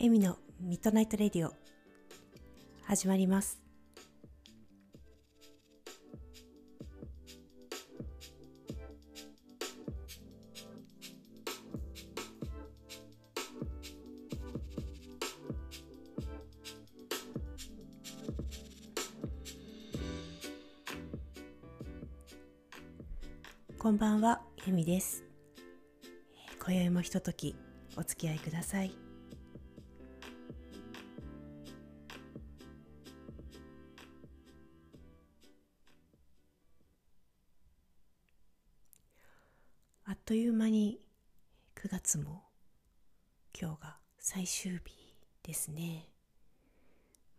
エミのミッドナイトレディオ始まりますこんばんは、エミです。今宵もひとときお付き合いください。という間に9月も今日が最終日ですね。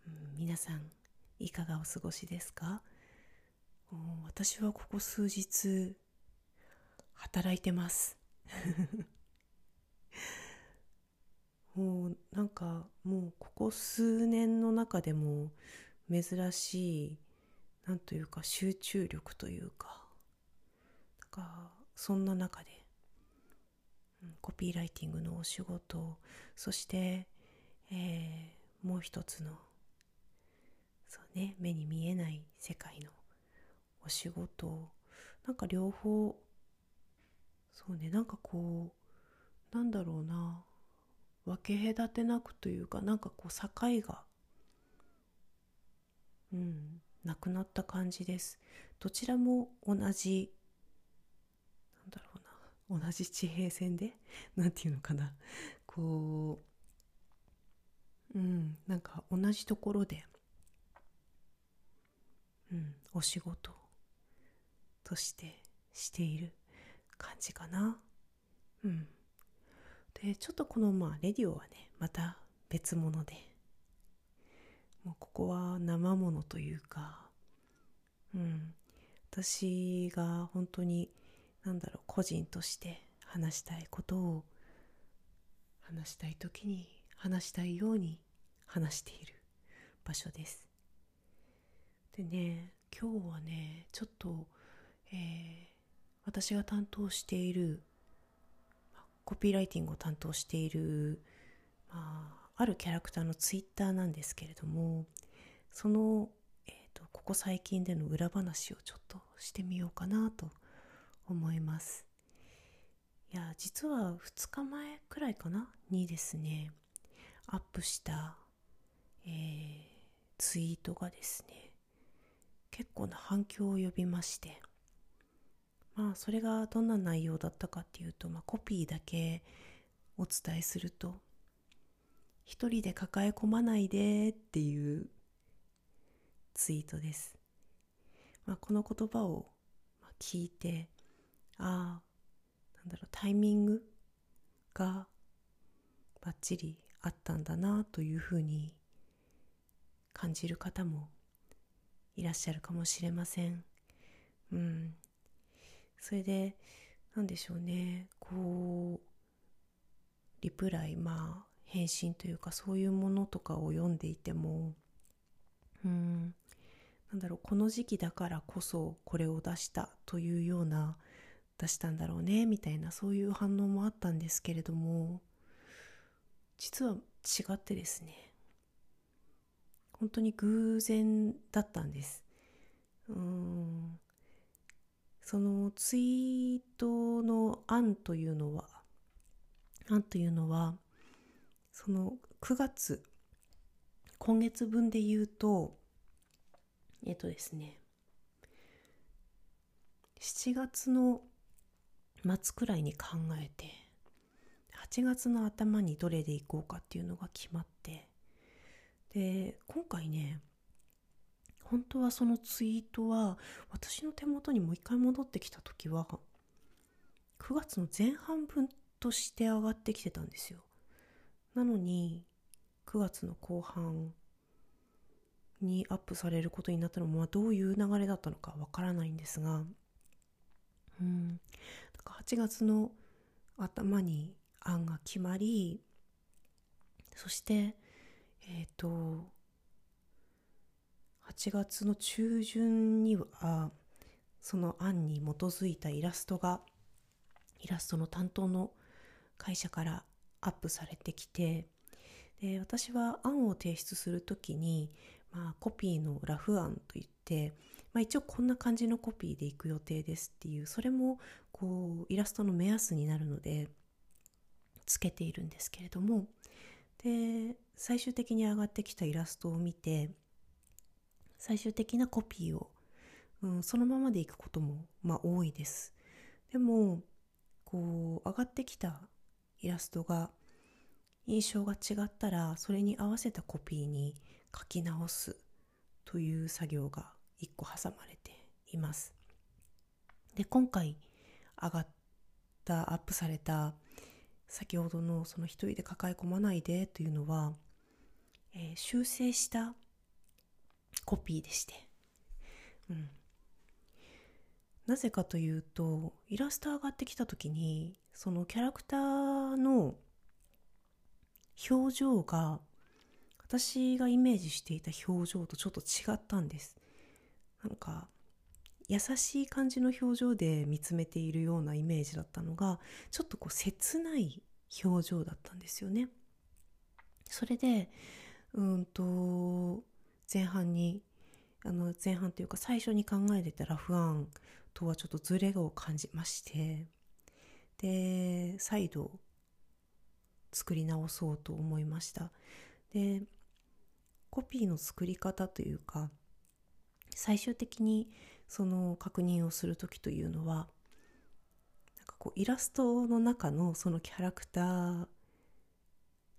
うん皆さんいかがお過ごしですか？私はここ数日働いてます もうなんかもうここ数年の中でも珍しいなんというか集中力というかなんかそんな中でコピーライティングのお仕事。そして、えーもう一つのそうね目に見えない世界のお仕事。なんか両方そうねなんかこうなんだろうな分け隔てなくというかなんかこう境がうんなくなった感じです。どちらも同じなんだろう同じ地平線で？なんていうのかな？こううんなんか同じところでうんお仕事としてしている感じかな？うん。でちょっとこのまあレディオはねまた別物でもうここは生ものというかうん。私が本当になんだろう個人として話したいことを話したい時に話したいように話している場所です。でね今日はねちょっと、えー私が担当しているコピーライティングを担当している、まあ、あるキャラクターのツイッターなんですけれどもその、えー、とここ最近での裏話をちょっとしてみようかなと思います。いや実は2日前くらいかな？にですねアップした、えーツイートがですね結構な反響を呼びまして。まあそれがどんな内容だったかっていうと、まあ、コピーだけお伝えすると一人で抱え込まないでっていうツイートです、まあ、この言葉を聞いてああなんだろうタイミングがバッチリあったんだなというふうに感じる方もいらっしゃるかもしれません。うん。それでなんでしょうね。こうリプライまあ返信というかそういうものとかを読んでいてもうん。なんだろうこの時期だからこそこれを出したというような出したんだろうねみたいなそういう反応もあったんですけれども実は違ってですね本当に偶然だったんです。うん。そのツイートの案というのは案というのはその9月今月分で言うとえっとですね7月の末くらいに考えて8月の頭にどれでいこうかっていうのが決まってで今回ね本当はそのツイートは私の手元にもう一回戻ってきた時は9月の前半分として上がってきてたんですよ。なのに9月の後半にアップされることになったのもまあどういう流れだったのかわからないんですがうん。8月の頭に案が決まりそしてえっ、と8月の中旬にはその案に基づいたイラストがイラストの担当の会社からアップされてきてで私は案を提出する時に、まあ、コピーのラフ案といって、まあ、一応こんな感じのコピーでいく予定ですっていうそれもこうイラストの目安になるのでつけているんですけれどもで最終的に上がってきたイラストを見て最終的なコピーを、うん、そのままでいくことも、まあ、多いです。でもこう上がってきたイラストが印象が違ったらそれに合わせたコピーに書き直すという作業が1個挟まれています。で今回上がったアップされた先ほどのその一人で抱え込まないでというのは、えー、修正したコピーでして、うん、なぜかというとイラスト上がってきた時にそのキャラクターの表情が私がイメージしていた表情とちょっと違ったんです。なんか優しい感じの表情で見つめているようなイメージだったのがちょっとこう切ない表情だったんですよね。それでうんと前半にあの前半というか最初に考えてたラフ案とはちょっとズレを感じましてで再度作り直そうと思いました。でコピーの作り方というか最終的にその確認をする時というのはなんかこうイラストの中のそのキャラクター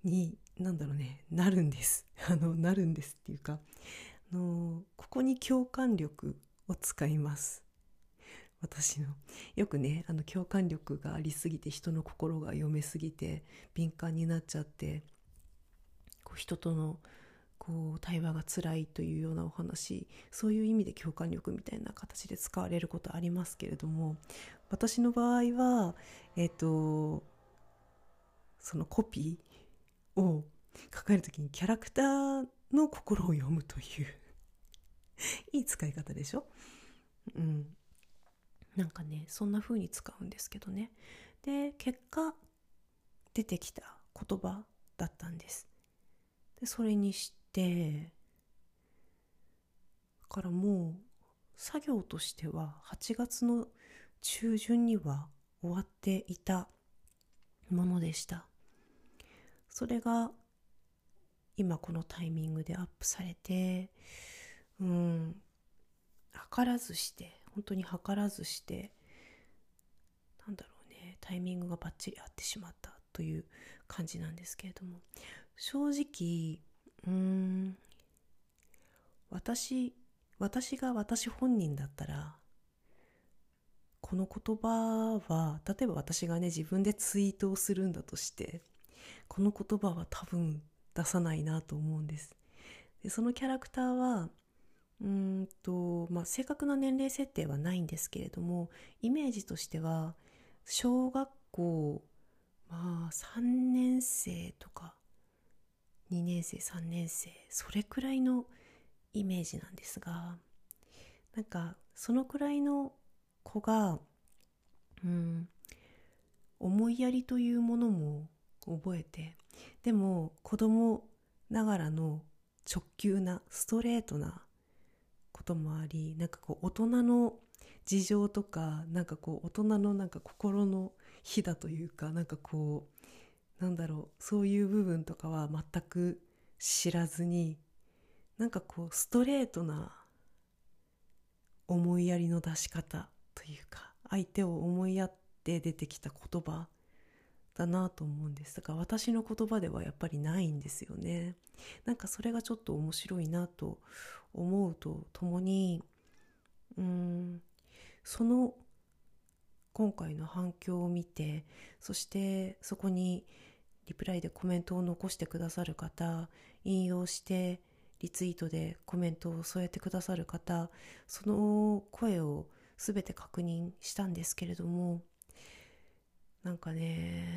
に何だろうねなるんです。あのなるんですっていうかあのここに共感力を使います。私の。よくねあの共感力がありすぎて人の心が読めすぎて敏感になっちゃってこう人とのこう対話が辛いというようなお話そういう意味で共感力みたいな形で使われることありますけれども私の場合はえっ、ー、とそのコピーを書かれる時にキャラクターの心を読むという いい使い方でしょ？うん。なんかねそんな風に使うんですけどね。で結果出てきた言葉だったんです。でそれにしてからもう作業としては8月の中旬には終わっていたものでした。それが今このタイミングでアップされてうん図らずして本当に図らずしてなんだろうねタイミングがバッチリ合ってしまったという感じなんですけれども正直うん。私私が私本人だったらこの言葉は例えば私がね自分でツイートをするんだとしてこの言葉は多分出さないなと思うんです。でそのキャラクターはうんと、まあ、正確な年齢設定はないんですけれどもイメージとしては小学校まあ3年生とか2年生3年生それくらいのイメージなんですがなんかそのくらいの子がうん思いやりというものも覚えてでも子供ながらの直球なストレートなこともありなんかこう大人の事情とかなんかこう大人のなんか心の火だというかなんかこうなんだろうそういう部分とかは全く知らずになんかこうストレートな思いやりの出し方というか相手を思いやって出てきた言葉だなと思うんです。だから私の言葉ではやっぱりないんですよね。なんかそれがちょっと面白いなと思うとともにうん。その今回の反響を見てそしてそこにリプライでコメントを残してくださる方引用してリツイートでコメントを添えてくださる方その声を全て確認したんですけれどもなんかね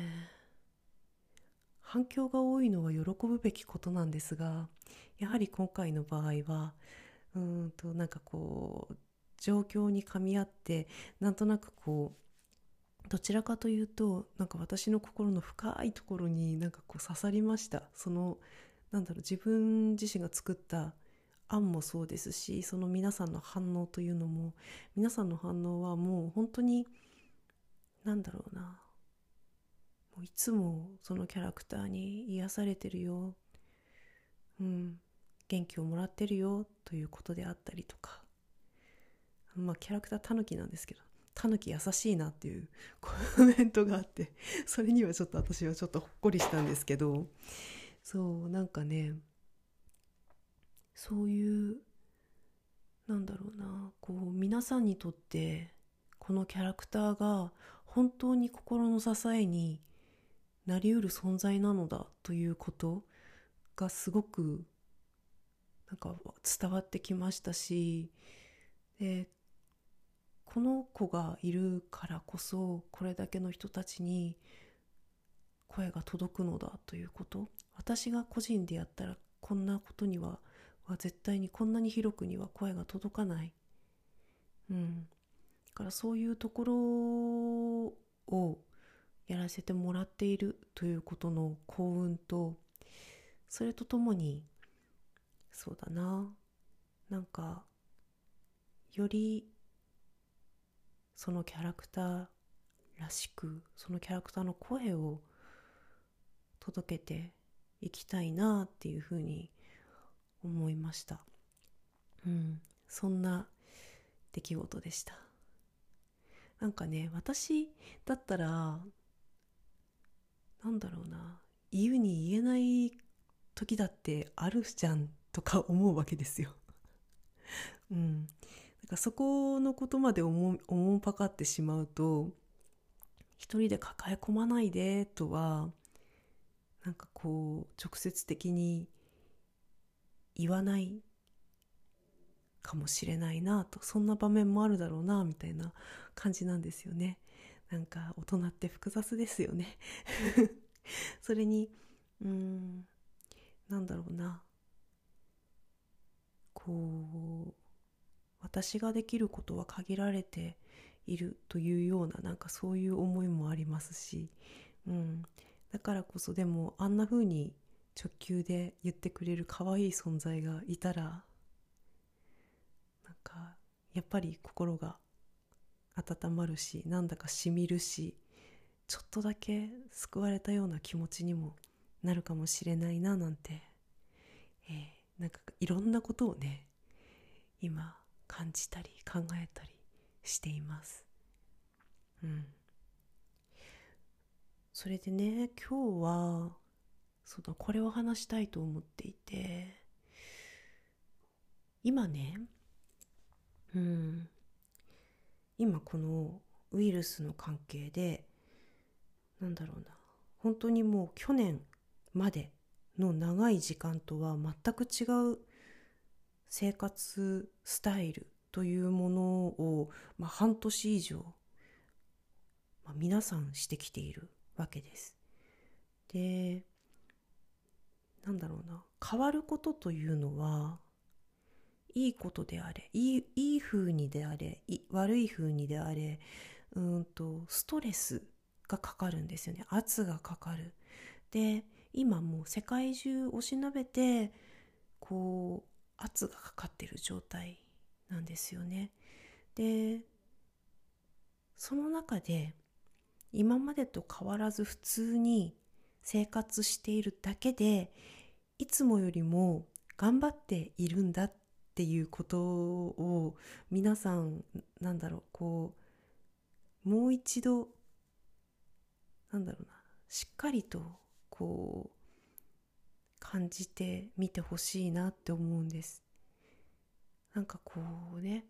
反響が多いのは喜ぶべきことなんですがやはり今回の場合はうんとなんかこう状況にかみ合ってなんとなくこうどちらかというとなんか私の心の深いところになんかこう刺さりました。そのなんだろう自分自身が作った案もそうですしその皆さんの反応というのも皆さんの反応はもう本当になんだろうなもういつもそのキャラクターに癒されてるようん元気をもらってるよということであったりとか。まあキャラクタータヌキなんですけど。タヌキ優しいなっていう コメントがあってそれにはちょっと私はちょっとほっこりしたんですけどそうなんかねそういうなんだろうなこう皆さんにとってこのキャラクターが本当に心の支えになりうる存在なのだということがすごくなんか伝わってきましたしでこの子がいるからこそこれだけの人たちに声が届くのだということ私が個人でやったらこんなことにはは絶対にこんなに広くには声が届かない。うん。だからそういうところをやらせてもらっているということの幸運と、それとともに、そうだな、なんか、よりそのキャラクターらしく、そのキャラクターの声を届けていきたいなっていうふうに思いました。うん。そんな出来事でした。なんかね私だったらなんだろうな言うに言えない時だってあるじゃんとか思うわけですよ。うん。だかそこのことまで思おもんぱかってしまうと一人で抱え込まないでとはなんかこう直接的に言わないかもしれないなとそんな場面もあるだろうなみたいな感じなんですよね。なんか大人って複雑ですよね。それにうんなんだろうな。こう私ができることは限られているというようななんかそういう思いもありますし、うん、だからこそでもあんな風に直球で言ってくれる可愛い存在がいたらなんかやっぱり心が温まるしなんだかしみるしちょっとだけ救われたような気持ちにもなるかもしれないななんて、えー、なんかいろんなことをね今感じたり考えたりしています。うん。それでね今日はそのこれを話したいと思っていて今ねうん今このウイルスの関係でなんだろうな本当にもう去年までの長い時間とは全く違う生活スタイルというものを、まあ、半年以上、まあ、皆さんしてきているわけです。でなんだろうな。変わることというのはいいことであれいいいい風にであれ悪い風にであれうんとストレスがかかるんですよね。圧がかかる。で今もう世界中おしなべてこう圧がかかってる状態なんですよね。でその中で今までと変わらず普通に生活しているだけでいつもよりも頑張っているんだっていうことを皆さんなんだろうこうもう一度なんだろうなしっかりとこう感じてみてほしいなって思うんです。なんかこうね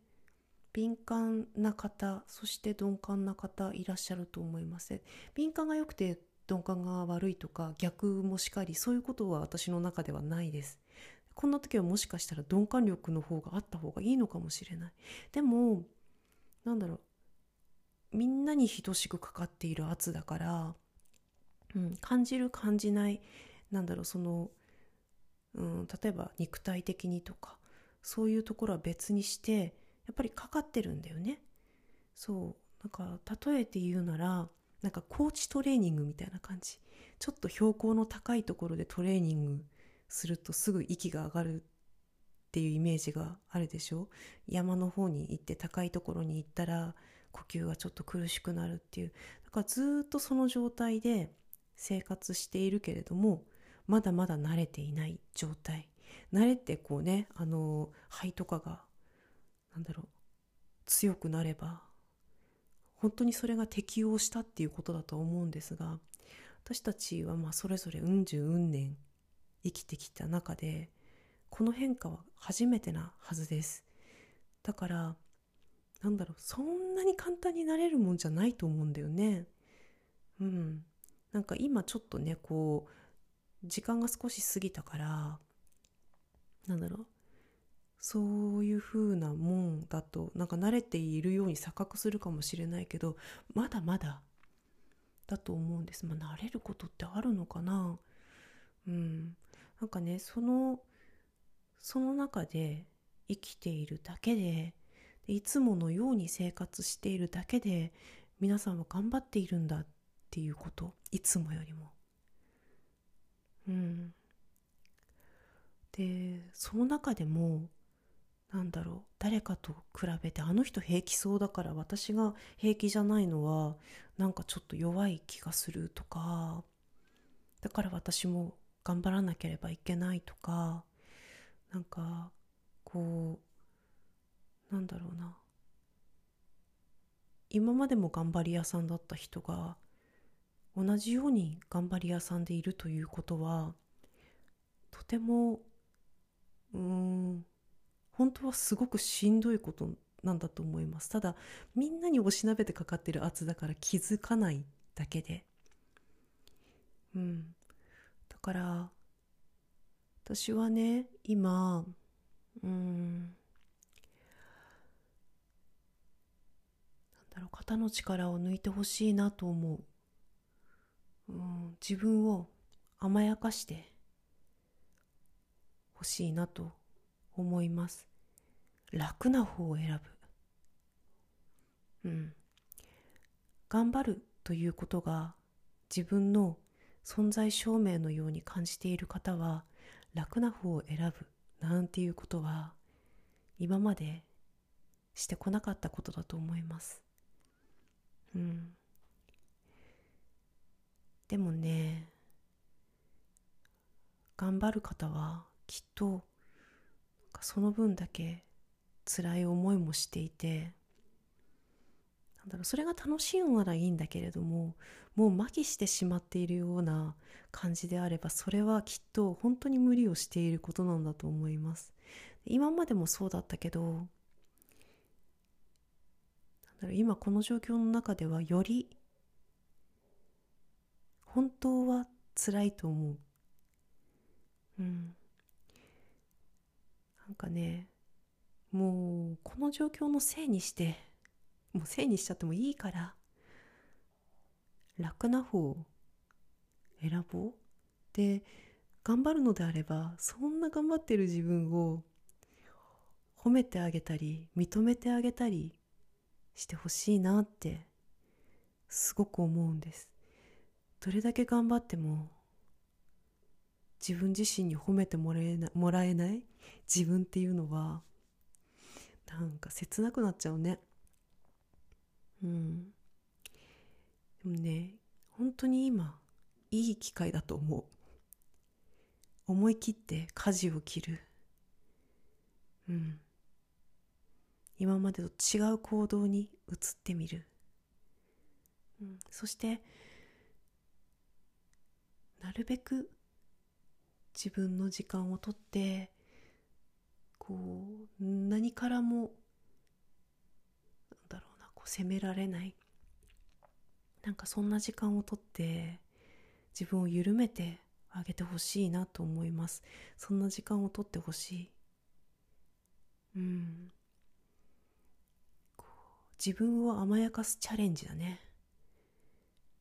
敏感な方そして鈍感な方いらっしゃると思います敏感が良くて鈍感が悪いとか逆もしかりそういうことは私の中ではないです。こんな時はもしかしたら鈍感力の方があった方がいいのかもしれない。でもなんだろうみんなに等しくかかっている圧だから、うん、感じる感じないなんだろうその、うん、例えば肉体的にとかそういうところは別にしてやっぱりかかってるんだよね。そう。なんか例えて言うならなんかコーチトレーニングみたいな感じ。ちょっと標高の高いところでトレーニングするとすぐ息が上がるっていうイメージがあるでしょ。山の方に行って高いところに行ったら呼吸がちょっと苦しくなるっていう。だからずっとその状態で生活しているけれどもまだまだ慣れていない状態。慣れてこうねあの肺とかがなんだろう強くなれば本当にそれが適応したっていうことだと思うんですが私たちはまあそれぞれうん十うん年生きてきた中でこの変化は初めてなはずです。だからなんだろうそんなに簡単になれるもんじゃないと思うんだよね。うん。なんか今ちょっとねこう時間が少し過ぎたからなんだろうそういう風なもんだとなんか慣れているように錯覚するかもしれないけどまだまだだと思うんです。まあ、慣れることってあるのかなうん。なんかね、その、その中で生きているだけで、でいつものように生活しているだけで、皆さんは頑張っているんだっていうこと。いつもよりも。うん。で、その中でも、なんだろう誰かと比べてあの人平気そうだから私が平気じゃないのはなんかちょっと弱い気がするとかだから私も頑張らなければいけないとかなんかこうなんだろうな今までも頑張り屋さんだった人が同じように頑張り屋さんでいるということはとてもうーん本当はすごくしんどいことなんだと思います。ただみんなにおしなべてかかってる圧だから気づかないだけで。うん。だから私はね今うんなんだろう肩の力を抜いてほしいなと思う、うん、自分を甘やかしてほしいなと思います。楽な方を選ぶ。うん。頑張るということが自分の存在証明のように感じている方は楽な方を選ぶなんていうことは今までしてこなかったことだと思います。うん。でもね頑張る方はきっとその分だけ辛い思いもしていてなんだろうそれが楽しいのならいいんだけれどももう麻痺してしまっているような感じであればそれはきっと本当に無理をしていることなんだと思います。今までもそうだったけどなんだろう今この状況の中ではより本当は辛いと思う。うん。なんかねもうこの状況のせいにしてもうせいにしちゃってもいいから楽な方を選ぼう。で頑張るのであればそんな頑張ってる自分を褒めてあげたり認めてあげたりしてほしいなってすごく思うんです。どれだけ頑張っても自分自身に褒めてもらえなもらえない自分っていうのはなんか切なくなっちゃうね。うん。でもね本当に今いい機会だと思う。思い切って舵を切る。うん。今までと違う行動に移ってみる、うん、そしてなるべく自分の時間をとってこう何からもなんだろうなこう責められない。なんかそんな時間をとって自分を緩めてあげてほしいなと思います。そんな時間をとってほしい。うん。自分を甘やかすチャレンジだね。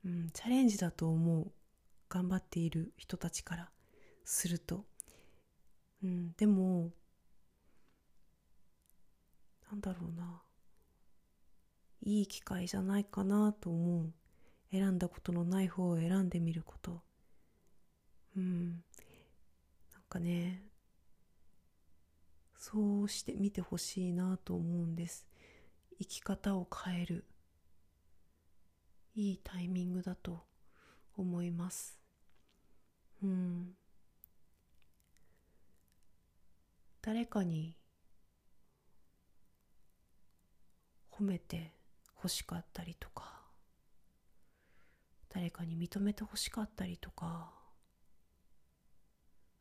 うんチャレンジだと思う。頑張っている人たちからすると、うん、でもなんだろうな。いい機会じゃないかなと思う。選んだことのない方を選んでみること。うん。なんかねそうしてみてほしいなと思うんです。生き方を変える。いいタイミングだと。思います。うん。誰かに褒めて欲しかったりとか誰かに認めて欲しかったりとか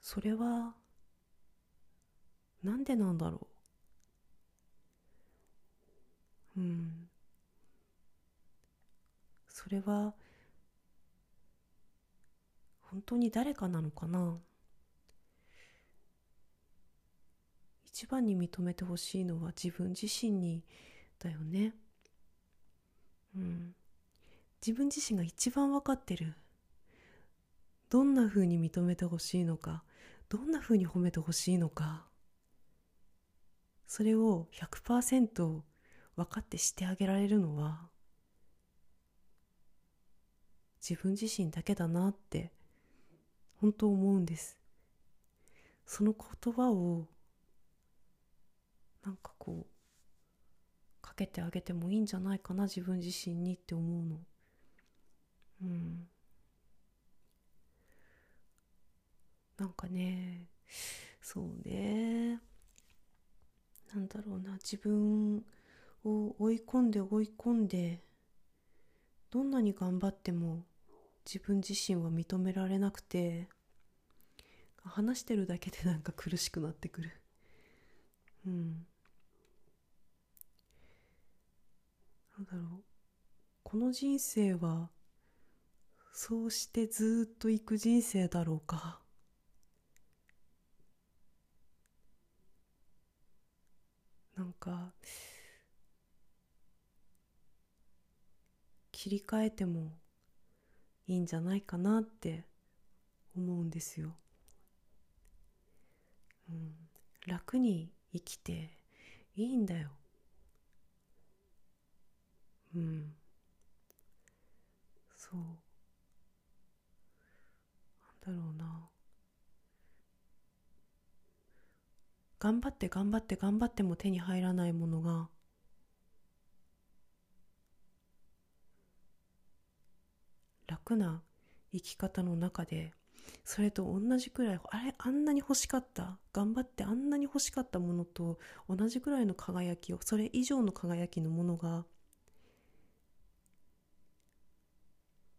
それはなんでなんだろう？うん。それは本当に誰かなのかな？一番に認めてほしいのは自分自身にだよね。うん。自分自身が一番分かってる。どんな風に認めてほしいのか？どんな風に褒めてほしいのか？それを100%分かってしてあげられるのは自分自身だけだなって本当思うんです。その言葉をなんかこうかけてあげてもいいんじゃないかな自分自身にって思うの。うん。なんかねそうね。なんだろうな自分を追い込んで追い込んでどんなに頑張っても自分自身は認められなくて話してるだけでなんか苦しくなってくる。うん。なんだろう。この人生はそうしてずっと行く人生だろうか。なんか切り替えてもいいんじゃないかなって思うんですよ。うん、楽に生きていいんだよ。うん。そう。なんだろうな。頑張って頑張って頑張っても手に入らないものが楽な生き方の中でそれと同じくらいあれあんなに欲しかった頑張ってあんなに欲しかったものと同じくらいの輝きをそれ以上の輝きのものが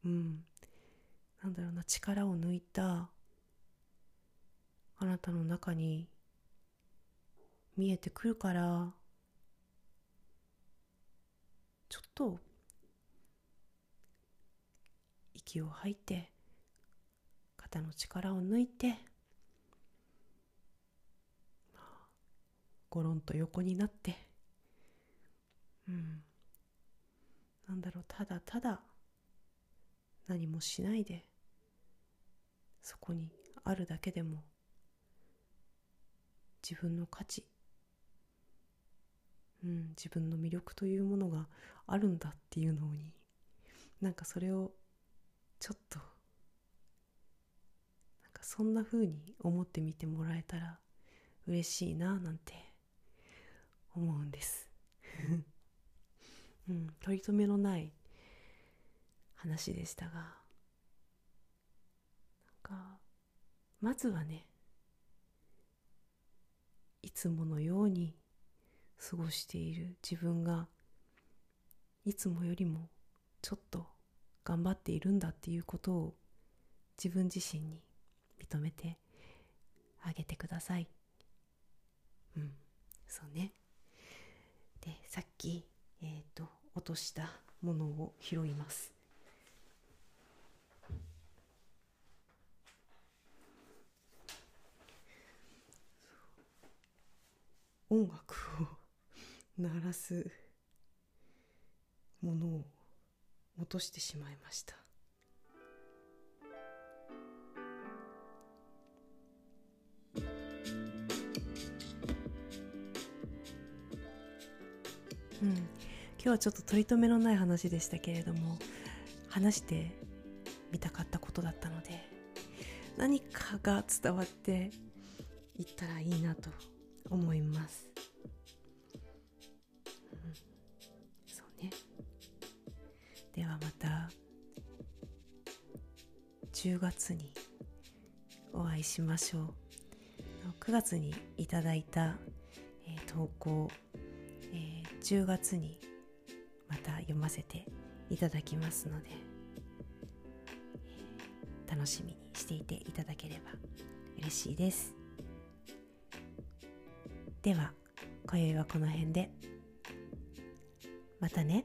うんなんだろうな力を抜いたあなたの中に見えてくるからちょっと息を吐いて肩の力を抜いてゴロンと横になってうん。なんだろうただただ何もしないでそこにあるだけでも自分の価値うん、自分の魅力というものがあるんだっていうのになんかそれをちょっとなんかそんな風に思ってみてもらえたら嬉しいななんて思うんです。うん、取り留めのない話でしたがなんかまずはねいつものように過ごしている自分がいつもよりもちょっと頑張っているんだっていうことを自分自身に認めてあげてください。うんそうね。でさっきえっ、ー、と落としたものを拾います。音楽を鳴らすものを落としてしまいました。うん。今、日はちょっと取り留めのない話でしたけれども話してみたかったことだったので何かが伝わっていったらいいなと思います、10月にお会いしましょう。9月にいただいた、えー、投稿、えー、10月にまた読ませていただきますので、えー、楽しみにしていていただければ嬉しいです。では今宵はこの辺で。またね。